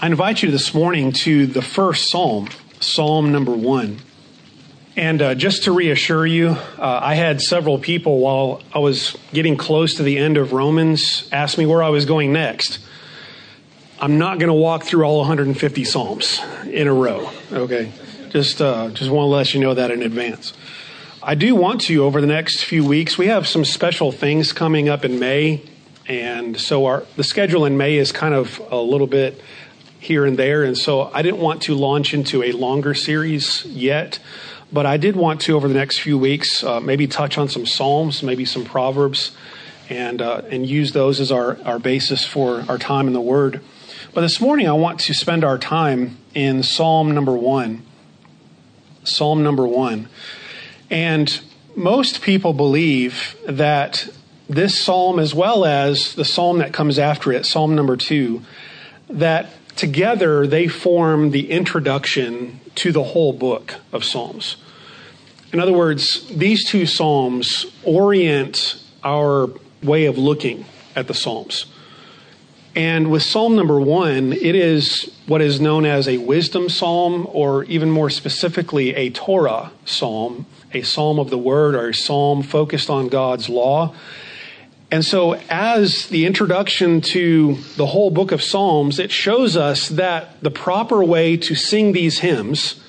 I invite you this morning to the first psalm, Psalm number one. And uh, just to reassure you, uh, I had several people while I was getting close to the end of Romans ask me where I was going next. I'm not going to walk through all 150 psalms in a row. Okay, just uh, just want to let you know that in advance. I do want to over the next few weeks. We have some special things coming up in May, and so our the schedule in May is kind of a little bit here and there, and so I didn't want to launch into a longer series yet. But I did want to, over the next few weeks, uh, maybe touch on some Psalms, maybe some Proverbs, and, uh, and use those as our, our basis for our time in the Word. But this morning, I want to spend our time in Psalm number one. Psalm number one. And most people believe that this psalm, as well as the psalm that comes after it, Psalm number two, that together they form the introduction to the whole book of Psalms. In other words, these two Psalms orient our way of looking at the Psalms. And with Psalm number one, it is what is known as a wisdom psalm, or even more specifically, a Torah psalm, a psalm of the word, or a psalm focused on God's law. And so, as the introduction to the whole book of Psalms, it shows us that the proper way to sing these hymns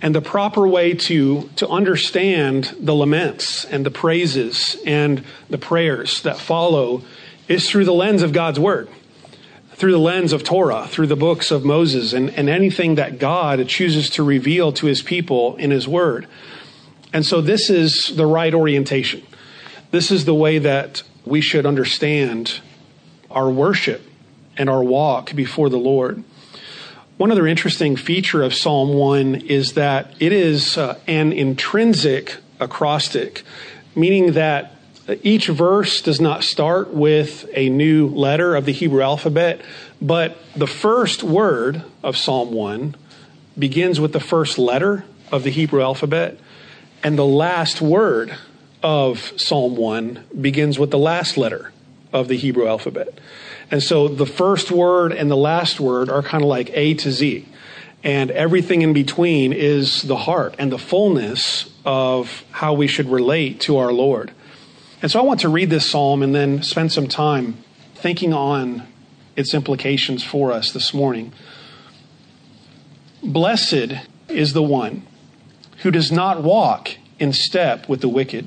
and the proper way to, to understand the laments and the praises and the prayers that follow is through the lens of God's Word, through the lens of Torah, through the books of Moses, and, and anything that God chooses to reveal to his people in his Word. And so, this is the right orientation. This is the way that we should understand our worship and our walk before the Lord. One other interesting feature of Psalm 1 is that it is uh, an intrinsic acrostic, meaning that each verse does not start with a new letter of the Hebrew alphabet, but the first word of Psalm 1 begins with the first letter of the Hebrew alphabet, and the last word of Psalm 1 begins with the last letter of the Hebrew alphabet. And so the first word and the last word are kind of like A to Z. And everything in between is the heart and the fullness of how we should relate to our Lord. And so I want to read this psalm and then spend some time thinking on its implications for us this morning. Blessed is the one who does not walk in step with the wicked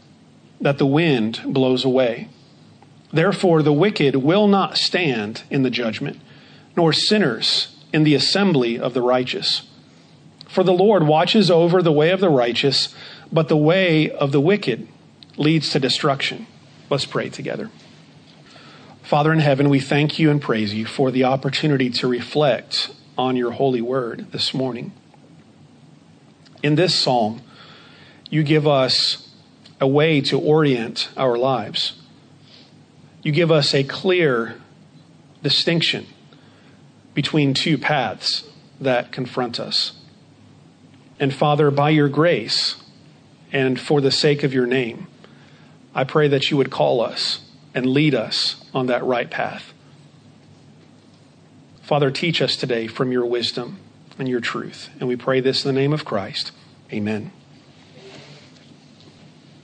that the wind blows away. Therefore, the wicked will not stand in the judgment, nor sinners in the assembly of the righteous. For the Lord watches over the way of the righteous, but the way of the wicked leads to destruction. Let's pray together. Father in heaven, we thank you and praise you for the opportunity to reflect on your holy word this morning. In this psalm, you give us a way to orient our lives. You give us a clear distinction between two paths that confront us. And Father, by your grace and for the sake of your name, I pray that you would call us and lead us on that right path. Father, teach us today from your wisdom and your truth. And we pray this in the name of Christ. Amen.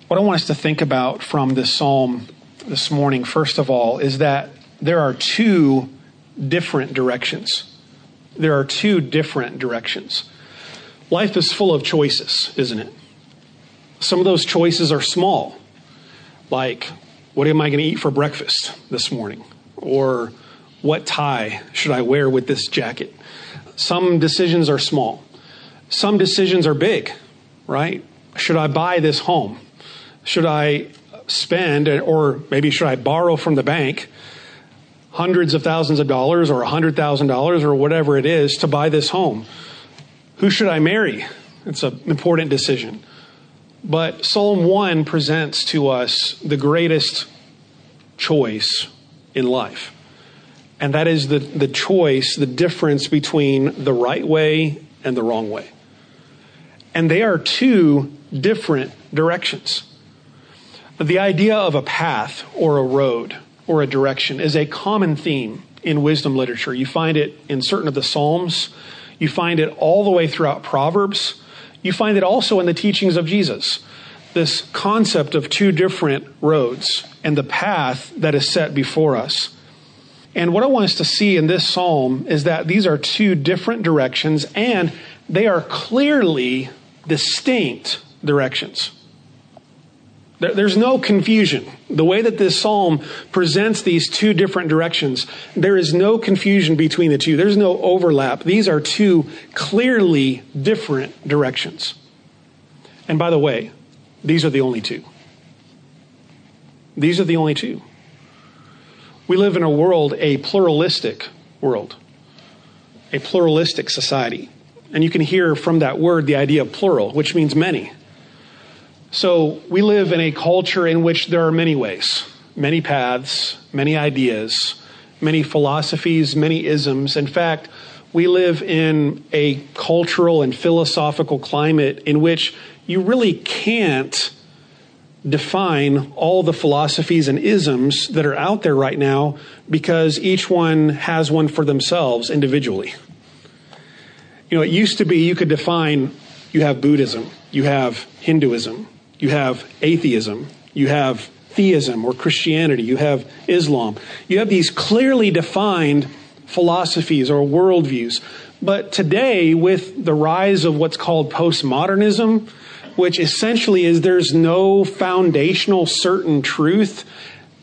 What I want us to think about from this psalm this morning, first of all, is that there are two different directions. There are two different directions. Life is full of choices, isn't it? Some of those choices are small, like what am I going to eat for breakfast this morning? Or what tie should I wear with this jacket? Some decisions are small. Some decisions are big, right? Should I buy this home? Should I spend, or maybe should I borrow from the bank, hundreds of thousands of dollars or a $100,000 or whatever it is to buy this home. Who should I marry? It's an important decision. But Psalm 1 presents to us the greatest choice in life. And that is the, the choice, the difference between the right way and the wrong way. And they are two different directions. The idea of a path or a road or a direction is a common theme in wisdom literature. You find it in certain of the Psalms, you find it all the way throughout Proverbs, you find it also in the teachings of Jesus. This concept of two different roads and the path that is set before us. And what I want us to see in this psalm is that these are two different directions and they are clearly distinct directions. There's no confusion. The way that this psalm presents these two different directions, there is no confusion between the two. There's no overlap. These are two clearly different directions. And by the way, these are the only two. These are the only two. We live in a world, a pluralistic world, a pluralistic society. And you can hear from that word the idea of plural, which means many. So we live in a culture in which there are many ways, many paths, many ideas, many philosophies, many isms. In fact, we live in a cultural and philosophical climate in which you really can't define all the philosophies and isms that are out there right now because each one has one for themselves individually. You know, it used to be you could define you have Buddhism, you have Hinduism, you have atheism, you have theism or Christianity, you have Islam. You have these clearly defined philosophies or worldviews. But today, with the rise of what's called postmodernism, which essentially is there's no foundational certain truth,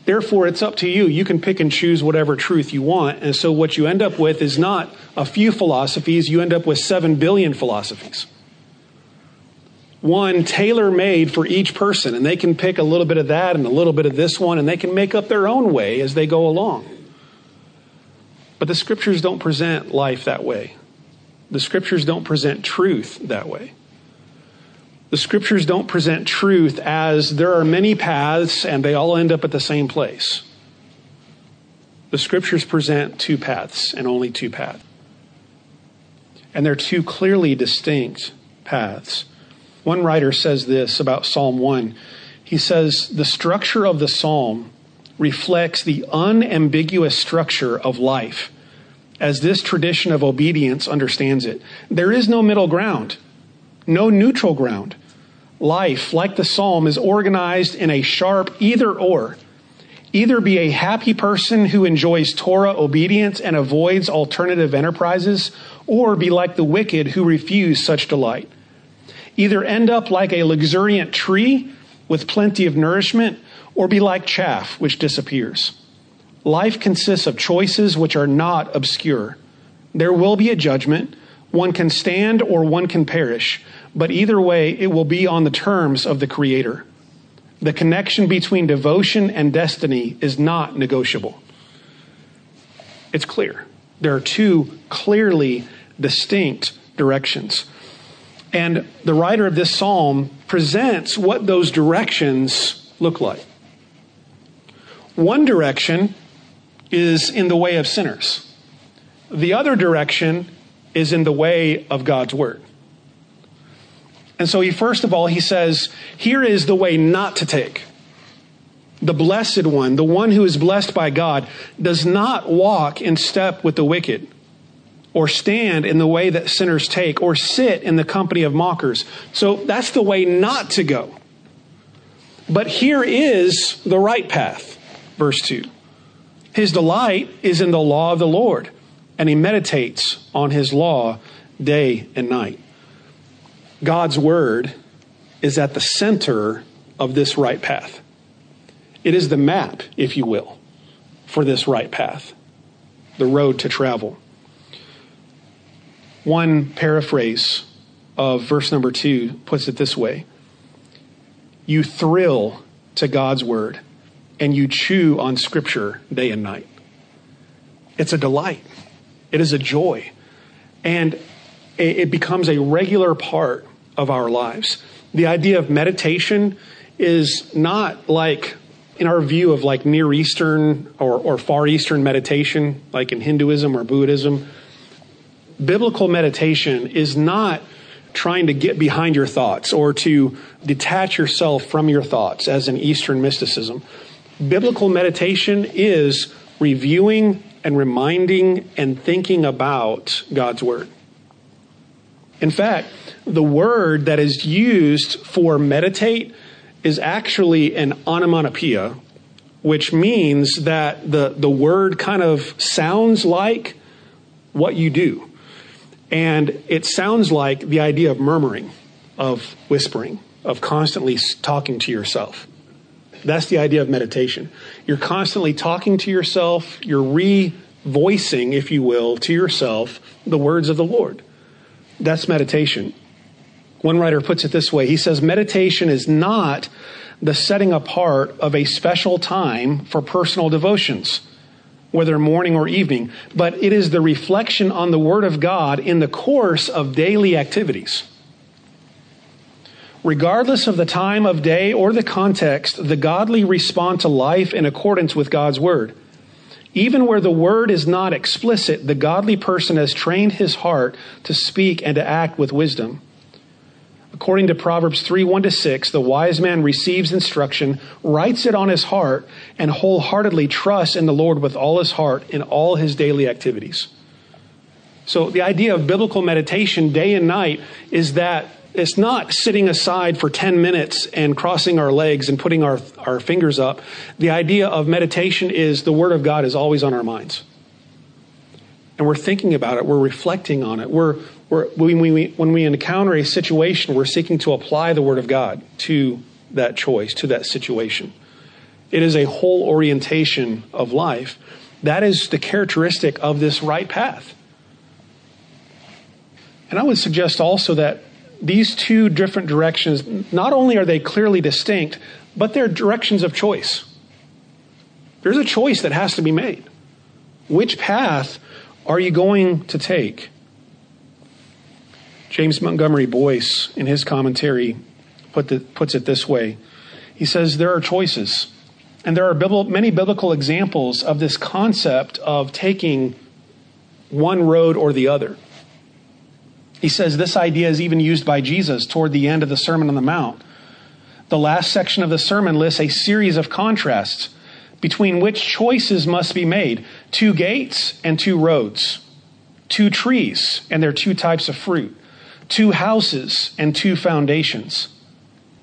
therefore it's up to you. You can pick and choose whatever truth you want. And so what you end up with is not a few philosophies, you end up with seven billion philosophies one tailor made for each person, and they can pick a little bit of that and a little bit of this one, and they can make up their own way as they go along. But the scriptures don't present life that way. The scriptures don't present truth that way. The scriptures don't present truth as there are many paths and they all end up at the same place. The scriptures present two paths and only two paths. And they're two clearly distinct paths. One writer says this about Psalm 1. He says, The structure of the psalm reflects the unambiguous structure of life as this tradition of obedience understands it. There is no middle ground, no neutral ground. Life, like the psalm, is organized in a sharp either or. Either be a happy person who enjoys Torah obedience and avoids alternative enterprises, or be like the wicked who refuse such delight either end up like a luxuriant tree with plenty of nourishment or be like chaff which disappears. Life consists of choices which are not obscure. There will be a judgment. One can stand or one can perish, but either way, it will be on the terms of the Creator. The connection between devotion and destiny is not negotiable. It's clear. There are two clearly distinct directions. And the writer of this psalm presents what those directions look like. One direction is in the way of sinners. The other direction is in the way of God's word. And so he first of all he says, here is the way not to take. The blessed one, the one who is blessed by God, does not walk in step with the wicked or stand in the way that sinners take, or sit in the company of mockers. So that's the way not to go. But here is the right path, verse 2. His delight is in the law of the Lord, and he meditates on his law day and night. God's word is at the center of this right path. It is the map, if you will, for this right path, the road to travel. One paraphrase of verse number two puts it this way You thrill to God's word, and you chew on Scripture day and night. It's a delight. It is a joy. And it becomes a regular part of our lives. The idea of meditation is not like in our view of like Near Eastern or, or Far Eastern meditation, like in Hinduism or Buddhism. Biblical meditation is not trying to get behind your thoughts or to detach yourself from your thoughts as in Eastern mysticism. Biblical meditation is reviewing and reminding and thinking about God's Word. In fact, the word that is used for meditate is actually an onomatopoeia, which means that the, the word kind of sounds like what you do. And it sounds like the idea of murmuring, of whispering, of constantly talking to yourself. That's the idea of meditation. You're constantly talking to yourself, you're re voicing, if you will, to yourself the words of the Lord. That's meditation. One writer puts it this way he says, Meditation is not the setting apart of a special time for personal devotions, whether morning or evening, but it is the reflection on the Word of God in the course of daily activities. Regardless of the time of day or the context, the godly respond to life in accordance with God's Word. Even where the word is not explicit, the godly person has trained his heart to speak and to act with wisdom. According to Proverbs 3 1 to 6, the wise man receives instruction, writes it on his heart, and wholeheartedly trusts in the Lord with all his heart in all his daily activities. So, the idea of biblical meditation day and night is that it's not sitting aside for 10 minutes and crossing our legs and putting our, our fingers up. The idea of meditation is the Word of God is always on our minds. And we're thinking about it, we're reflecting on it. We're, we're, we, when we encounter a situation, we're seeking to apply the Word of God to that choice, to that situation. It is a whole orientation of life. That is the characteristic of this right path. And I would suggest also that these two different directions, not only are they clearly distinct, but they're directions of choice. There's a choice that has to be made. Which path are you going to take? James Montgomery Boice, in his commentary, put the, puts it this way He says, There are choices. And there are many biblical examples of this concept of taking one road or the other. He says this idea is even used by Jesus toward the end of the Sermon on the Mount. The last section of the sermon lists a series of contrasts between which choices must be made two gates and two roads, two trees and their two types of fruit, two houses and two foundations.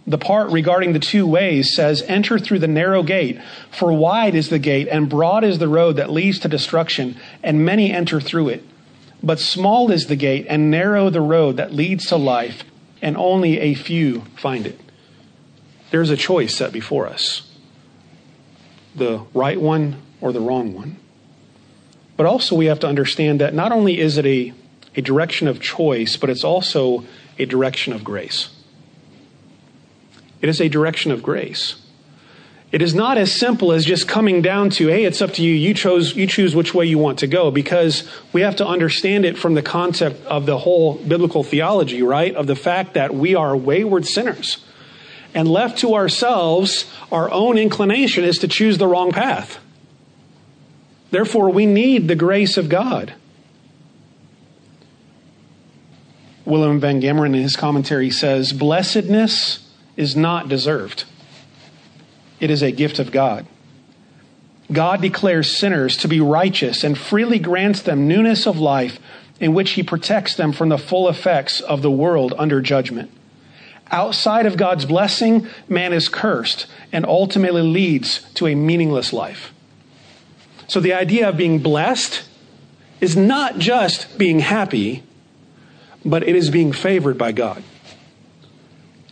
The part regarding the two ways says, Enter through the narrow gate, for wide is the gate and broad is the road that leads to destruction, and many enter through it. But small is the gate and narrow the road that leads to life, and only a few find it. There's a choice set before us the right one or the wrong one. But also, we have to understand that not only is it a, a direction of choice, but it's also a direction of grace. It is a direction of grace. It is not as simple as just coming down to, hey, it's up to you. You chose, you choose which way you want to go because we have to understand it from the concept of the whole biblical theology, right? Of the fact that we are wayward sinners. And left to ourselves, our own inclination is to choose the wrong path. Therefore, we need the grace of God. Willem VanGemeren in his commentary says, Blessedness is not deserved it is a gift of God. God declares sinners to be righteous and freely grants them newness of life in which he protects them from the full effects of the world under judgment. Outside of God's blessing, man is cursed and ultimately leads to a meaningless life. So the idea of being blessed is not just being happy, but it is being favored by God.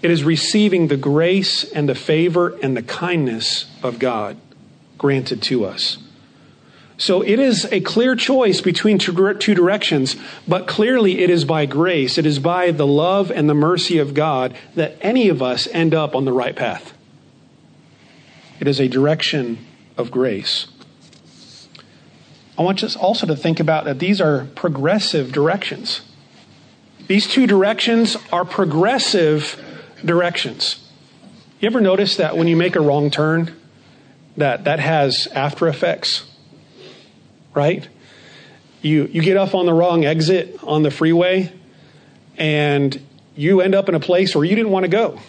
It is receiving the grace and the favor and the kindness of God granted to us. So it is a clear choice between two directions, but clearly it is by grace, it is by the love and the mercy of God that any of us end up on the right path. It is a direction of grace. I want us also to think about that these are progressive directions. These two directions are progressive directions. You ever notice that when you make a wrong turn, that that has after effects? Right? You you get off on the wrong exit on the freeway and you end up in a place where you didn't want to go.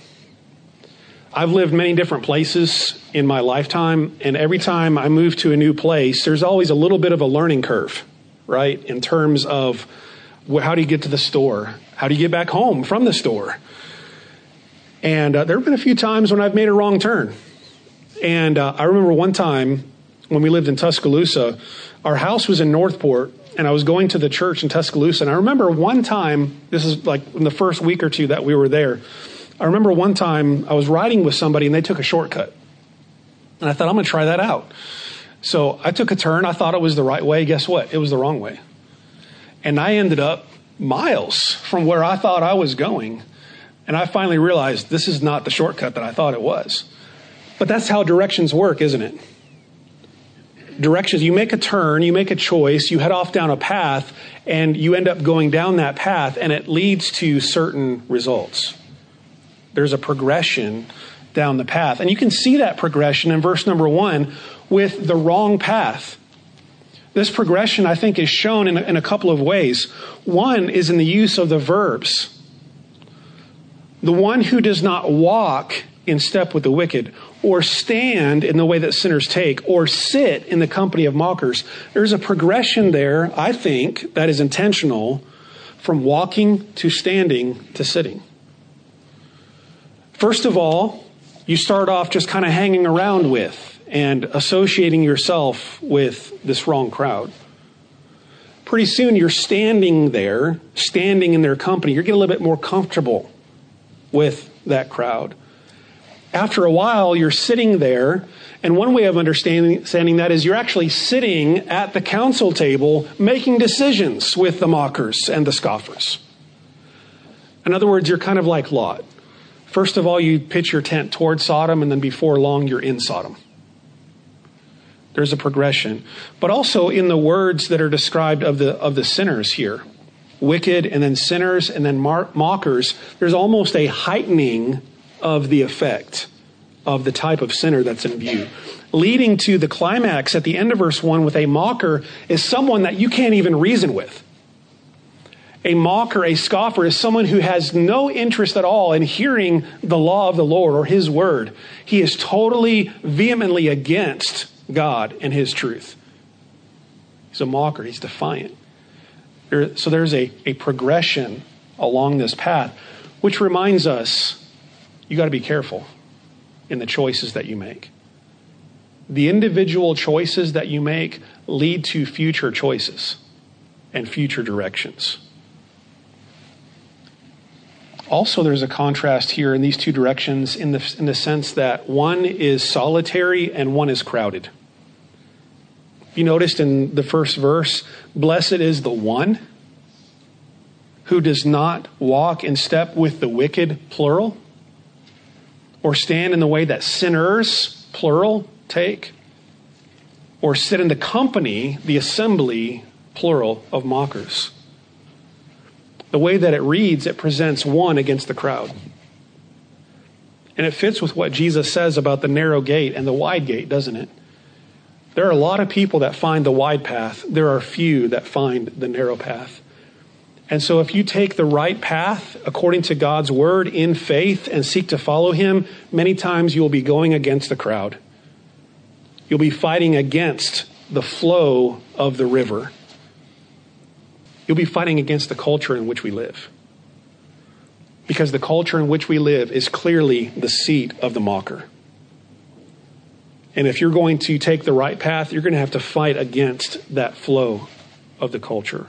I've lived many different places in my lifetime, and every time I move to a new place, there's always a little bit of a learning curve, right? In terms of how do you get to the store? How do you get back home from the store? And uh, there have been a few times when I've made a wrong turn. And uh, I remember one time when we lived in Tuscaloosa, our house was in Northport, and I was going to the church in Tuscaloosa. And I remember one time, this is like in the first week or two that we were there, I remember one time I was riding with somebody and they took a shortcut. And I thought, I'm going to try that out. So I took a turn. I thought it was the right way. Guess what? It was the wrong way. And I ended up miles from where I thought I was going. And I finally realized this is not the shortcut that I thought it was. But that's how directions work, isn't it? Directions, you make a turn, you make a choice, you head off down a path, and you end up going down that path, and it leads to certain results. There's a progression down the path. And you can see that progression in verse number one with the wrong path. This progression, I think, is shown in a, in a couple of ways. One is in the use of the verbs. The one who does not walk in step with the wicked, or stand in the way that sinners take, or sit in the company of mockers. There's a progression there, I think, that is intentional from walking to standing to sitting. First of all, you start off just kind of hanging around with and associating yourself with this wrong crowd. Pretty soon you're standing there, standing in their company. You're getting a little bit more comfortable with that crowd. After a while, you're sitting there, and one way of understanding that is you're actually sitting at the council table making decisions with the mockers and the scoffers. In other words, you're kind of like Lot. First of all, you pitch your tent toward Sodom, and then before long, you're in Sodom. There's a progression. But also in the words that are described of the, of the sinners here wicked, and then sinners, and then mar- mockers, there's almost a heightening of the effect of the type of sinner that's in view. Leading to the climax at the end of verse 1 with a mocker is someone that you can't even reason with. A mocker, a scoffer, is someone who has no interest at all in hearing the law of the Lord or his word. He is totally, vehemently against God and his truth. He's a mocker, he's defiant. There, so there's a, a progression along this path, which reminds us you got to be careful in the choices that you make. The individual choices that you make lead to future choices and future directions. Also, there's a contrast here in these two directions in the, in the sense that one is solitary and one is crowded. You noticed in the first verse, blessed is the one who does not walk in step with the wicked, plural, or stand in the way that sinners, plural, take, or sit in the company, the assembly, plural, of mockers the way that it reads, it presents one against the crowd. And it fits with what Jesus says about the narrow gate and the wide gate, doesn't it? There are a lot of people that find the wide path, there are few that find the narrow path. And so, if you take the right path according to God's word in faith and seek to follow Him, many times you'll be going against the crowd. You'll be fighting against the flow of the river. You'll be fighting against the culture in which we live. Because the culture in which we live is clearly the seat of the mocker. And if you're going to take the right path, you're going to have to fight against that flow of the culture.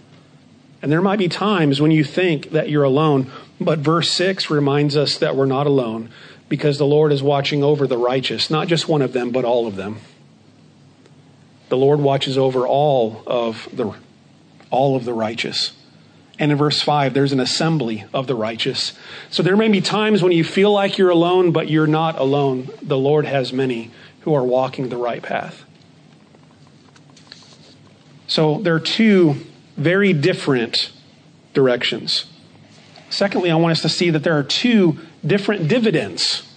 And there might be times when you think that you're alone, but verse 6 reminds us that we're not alone because the Lord is watching over the righteous, not just one of them, but all of them. The Lord watches over all of the all of the righteous. And in verse 5, there's an assembly of the righteous. So there may be times when you feel like you're alone, but you're not alone. The Lord has many who are walking the right path. So there are two very different directions. Secondly, I want us to see that there are two different dividends.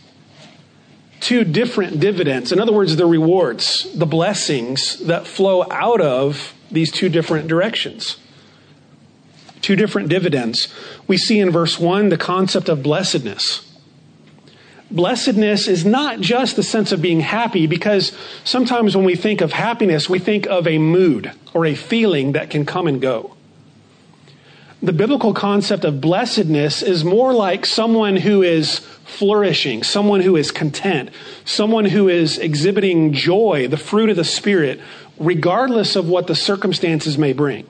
Two different dividends. In other words, the rewards, the blessings that flow out of these two different directions. Two different dividends. We see in verse 1 the concept of blessedness. Blessedness is not just the sense of being happy, because sometimes when we think of happiness, we think of a mood or a feeling that can come and go. The biblical concept of blessedness is more like someone who is flourishing, someone who is content, someone who is exhibiting joy, the fruit of the Spirit, regardless of what the circumstances may bring.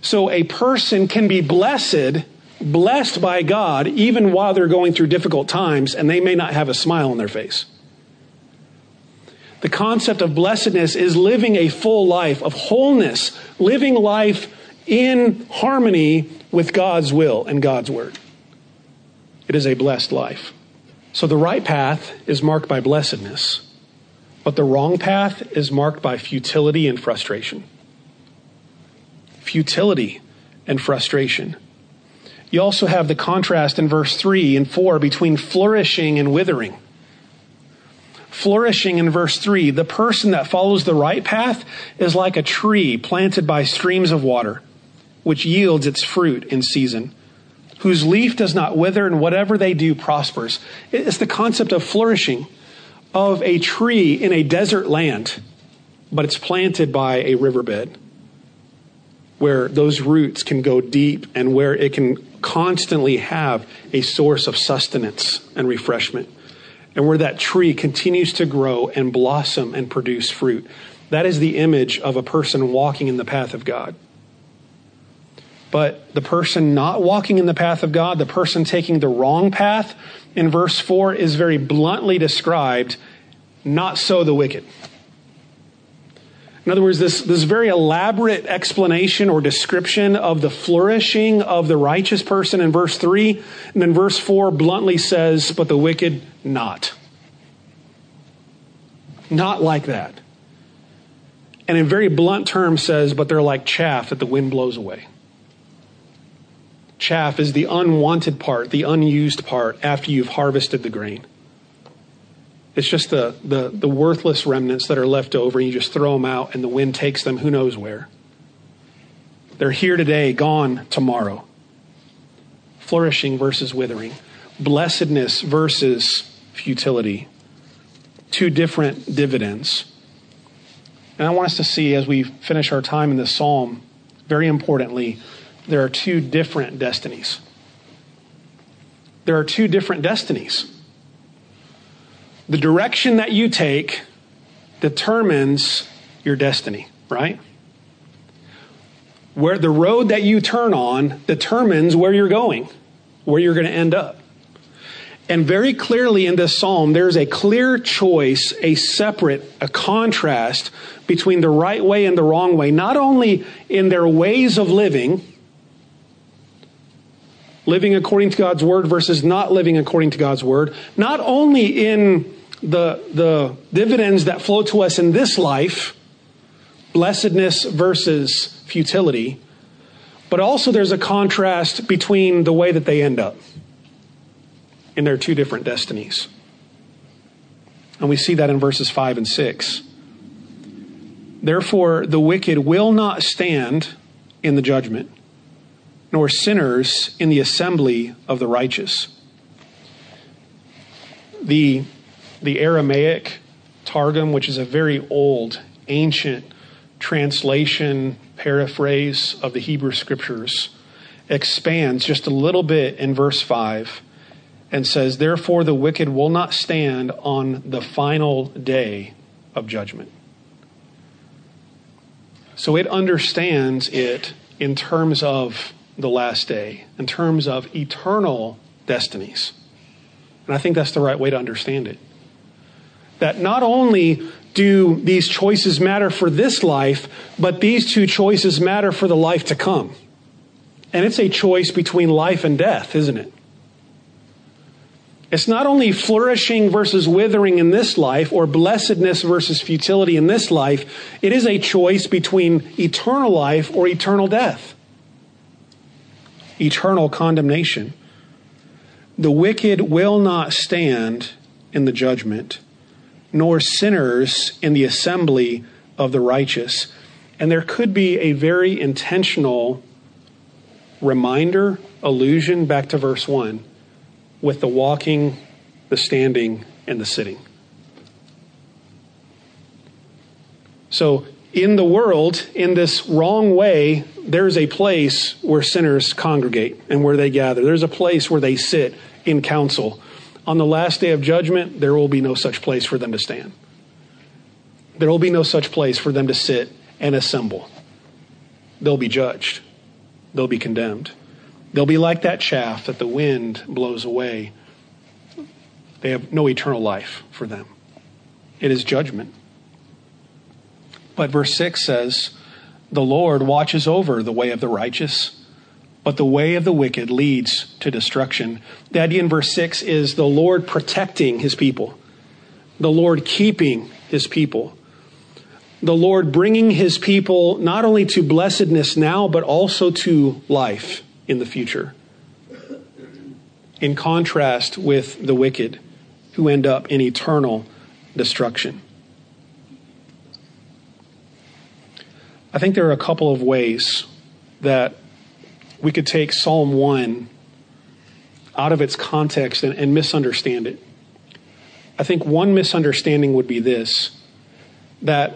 So a person can be blessed, blessed by God, even while they're going through difficult times, and they may not have a smile on their face. The concept of blessedness is living a full life of wholeness, living life in harmony with God's will and God's word. It is a blessed life. So the right path is marked by blessedness, but the wrong path is marked by futility and frustration. Futility and frustration. You also have the contrast in verse 3 and 4 between flourishing and withering flourishing in verse 3. The person that follows the right path is like a tree planted by streams of water, which yields its fruit in season, whose leaf does not wither, and whatever they do prospers. It's the concept of flourishing, of a tree in a desert land, but it's planted by a riverbed where those roots can go deep and where it can constantly have a source of sustenance and refreshment and where that tree continues to grow and blossom and produce fruit. That is the image of a person walking in the path of God. But the person not walking in the path of God, the person taking the wrong path, in verse 4 is very bluntly described not so the wicked. In other words, this, this very elaborate explanation or description of the flourishing of the righteous person in verse 3, and then verse 4 bluntly says, but the wicked not. Not like that. And in very blunt terms says, but they're like chaff that the wind blows away. Chaff is the unwanted part, the unused part after you've harvested the grain. It's just the, the, the worthless remnants that are left over, and you just throw them out, and the wind takes them who knows where. They're here today, gone tomorrow. Flourishing versus withering. Blessedness versus futility. Two different dividends. And I want us to see as we finish our time in this psalm, very importantly, there are two different destinies. There are two different destinies. The direction that you take determines your destiny, right? Where the road that you turn on determines where you're going, where you're going to end up. And very clearly in this psalm, there's a clear choice, a separate, a contrast between the right way and the wrong way, not only in their ways of living, living according to God's word versus not living according to God's word, not only in the, the dividends that flow to us in this life, blessedness versus futility, but also there's a contrast between the way that they end up in their two different destinies. And we see that in verses 5 and 6. Therefore, the wicked will not stand in the judgment, nor sinners in the assembly of the righteous. The the Aramaic Targum, which is a very old, ancient translation, paraphrase of the Hebrew scriptures, expands just a little bit in verse 5 and says, Therefore the wicked will not stand on the final day of judgment. So it understands it in terms of the last day, in terms of eternal destinies. And I think that's the right way to understand it that not only do these choices matter for this life, but these two choices matter for the life to come. And it's a choice between life and death, isn't it? It's not only flourishing versus withering in this life or blessedness versus futility in this life, it is a choice between eternal life or eternal death, eternal condemnation. The wicked will not stand in the judgment, nor sinners in the assembly of the righteous. And there could be a very intentional reminder, allusion back to verse 1 with the walking, the standing, and the sitting. So, in the world, in this wrong way, there's a place where sinners congregate and where they gather. There's a place where they sit in council. On the last day of judgment, there will be no such place for them to stand. There will be no such place for them to sit and assemble. They'll be judged, they'll be condemned. They'll be like that chaff that the wind blows away. They have no eternal life for them. It is judgment. But verse 6 says, The Lord watches over the way of the righteous, but the way of the wicked leads to destruction. The idea in verse 6 is the Lord protecting his people, the Lord keeping his people, the Lord bringing his people not only to blessedness now, but also to life in the future. In contrast with the wicked who end up in eternal destruction. I think there are a couple of ways that we could take Psalm 1 out of its context and, and, misunderstand it. I think one misunderstanding would be this that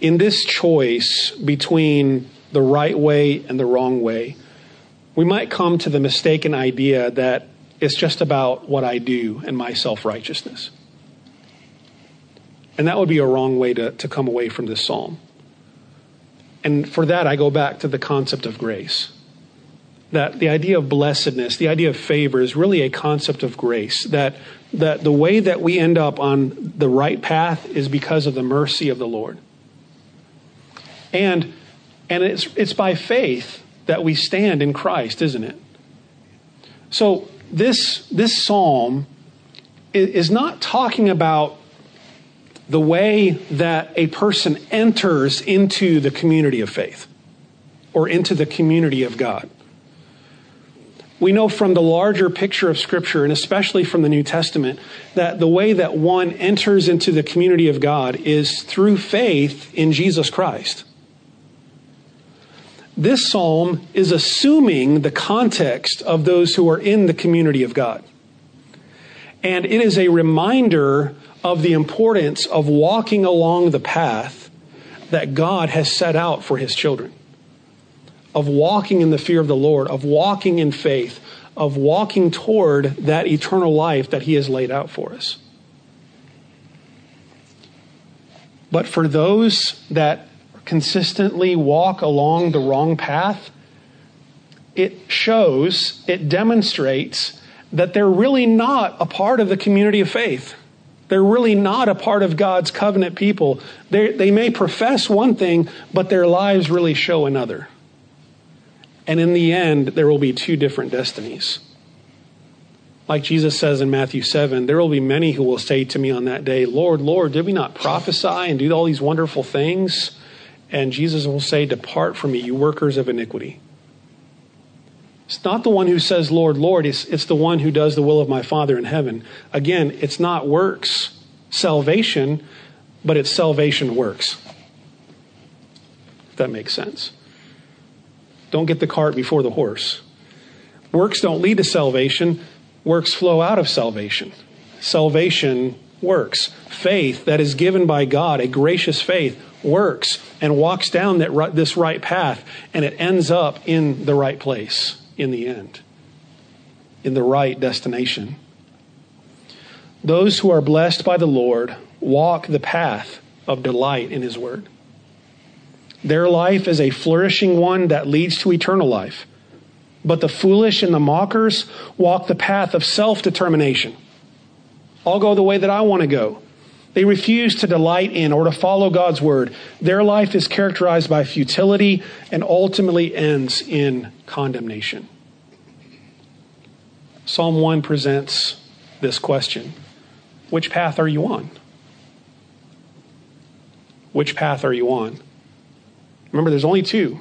in this choice between the right way and the wrong way, we might come to the mistaken idea that it's just about what I do and my self righteousness. And that would be a wrong way to, to come away from this psalm. And for that, I go back to the concept of grace. That the idea of blessedness, the idea of favor is really a concept of grace. That, that the way that we end up on the right path is because of the mercy of the Lord. And, and it's, it's by faith that we stand in Christ, isn't it? So this, this psalm is not talking about the way that a person enters into the community of faith or into the community of God. We know from the larger picture of Scripture, and especially from the New Testament, that the way that one enters into the community of God is through faith in Jesus Christ. This psalm is assuming the context of those who are in the community of God. And it is a reminder of the importance of walking along the path that God has set out for his children, of walking in the fear of the Lord, of walking in faith, of walking toward that eternal life that he has laid out for us. But for those that consistently walk along the wrong path, it shows, it demonstrates that they're really not a part of the community of faith. They're really not a part of God's covenant people. They, they may profess one thing, but their lives really show another. And in the end, there will be two different destinies. Like Jesus says in Matthew 7, there will be many who will say to me on that day, Lord, Lord, did we not prophesy and do all these wonderful things? And Jesus will say, Depart from me, you workers of iniquity. It's not the one who says, Lord, Lord, it's, it's the one who does the will of my Father in heaven. Again, it's not works salvation, but it's salvation works. If that makes sense. Don't get the cart before the horse. Works don't lead to salvation, works flow out of salvation. Salvation works. Faith that is given by God, a gracious faith, works and walks down that, this right path, and it ends up in the right place in the end, in the right destination. Those who are blessed by the Lord walk the path of delight in His Word. Their life is a flourishing one that leads to eternal life. But the foolish and the mockers walk the path of self determination. I'll go the way that I want to go. They refuse to delight in or to follow God's word. Their life is characterized by futility and ultimately ends in condemnation. Psalm 1 presents this question Which path are you on? Which path are you on? Remember, there's only two,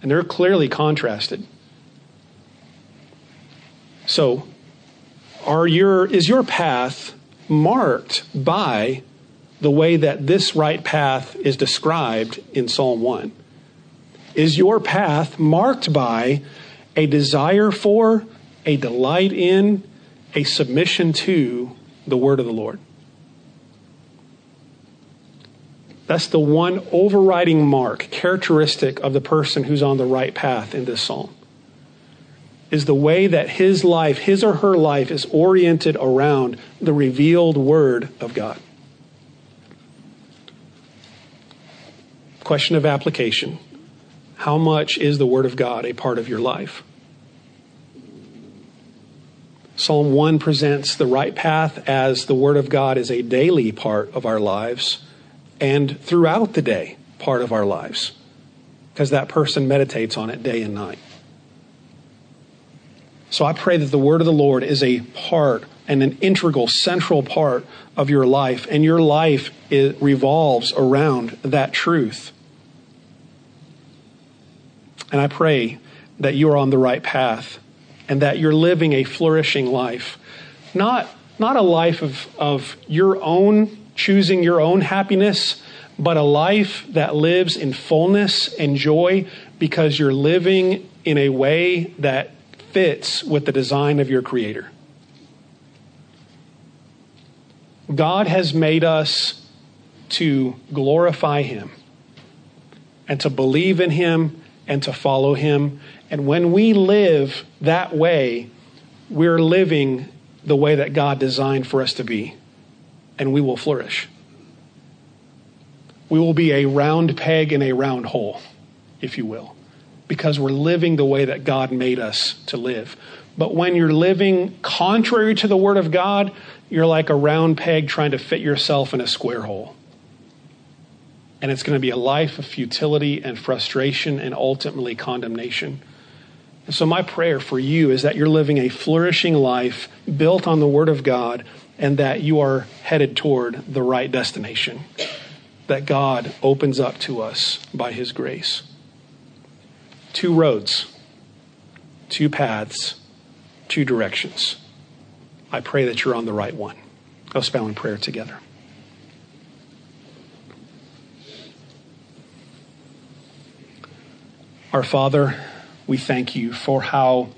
and they're clearly contrasted. So, are your, is your path marked by the way that this right path is described in Psalm 1? Is your path marked by a desire for, a delight in, a submission to the word of the Lord? That's the one overriding mark, characteristic of the person who's on the right path in this psalm. Is the way that his life, his or her life, is oriented around the revealed word of God. Question of application How much is the word of God a part of your life? Psalm 1 presents the right path as the Word of God is a daily part of our lives and throughout the day part of our lives because that person meditates on it day and night. So I pray that the word of the Lord is a part and an integral, central part of your life, and your life revolves around that truth. And I pray that you are on the right path and that you're living a flourishing life. Not, not a life of, of your own choosing your own happiness, but a life that lives in fullness and joy because you're living in a way that fits with the design of your Creator. God has made us to glorify Him and to believe in Him and to follow Him. And when we live that way, we're living the way that God designed for us to be and we will flourish. We will be a round peg in a round hole, if you will, because we're living the way that God made us to live. But when you're living contrary to the Word of God, you're like a round peg trying to fit yourself in a square hole. And it's going to be a life of futility and frustration and ultimately condemnation. And so, my prayer for you is that you're living a flourishing life built on the Word of God and that you are headed toward the right destination that God opens up to us by His grace. Two roads, two paths, two directions. I pray that you're on the right one. Let's bow in prayer together. Our Father, we thank you for how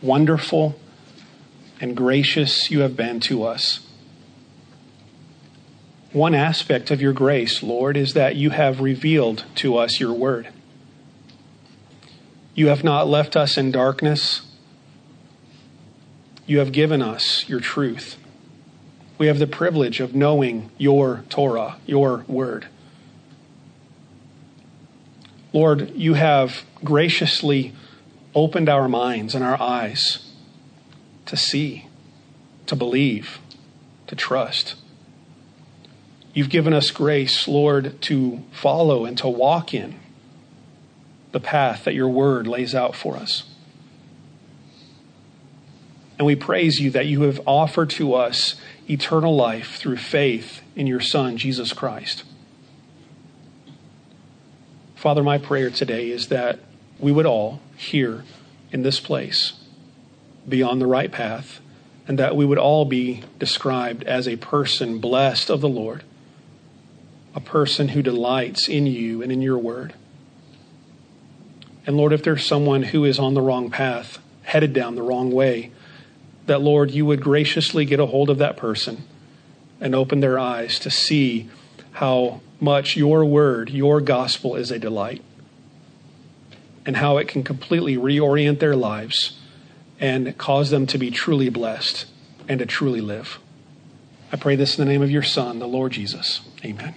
wonderful and gracious you have been to us. One aspect of your grace, Lord, is that you have revealed to us your word. You have not left us in darkness. You have given us your truth. We have the privilege of knowing your Torah, your word. Lord, you have graciously opened our minds and our eyes to see, to believe, to trust. You've given us grace, Lord, to follow and to walk in the path that your word lays out for us. And we praise you that you have offered to us eternal life through faith in your Son, Jesus Christ. Father, my prayer today is that we would all here in this place be on the right path, and that we would all be described as a person blessed of the Lord, a person who delights in you and in your word. And Lord, if there's someone who is on the wrong path, headed down the wrong way, that Lord, you would graciously get a hold of that person and open their eyes to see how much your word, your gospel is a delight, and how it can completely reorient their lives and cause them to be truly blessed and to truly live. I pray this in the name of your Son, the Lord Jesus. Amen.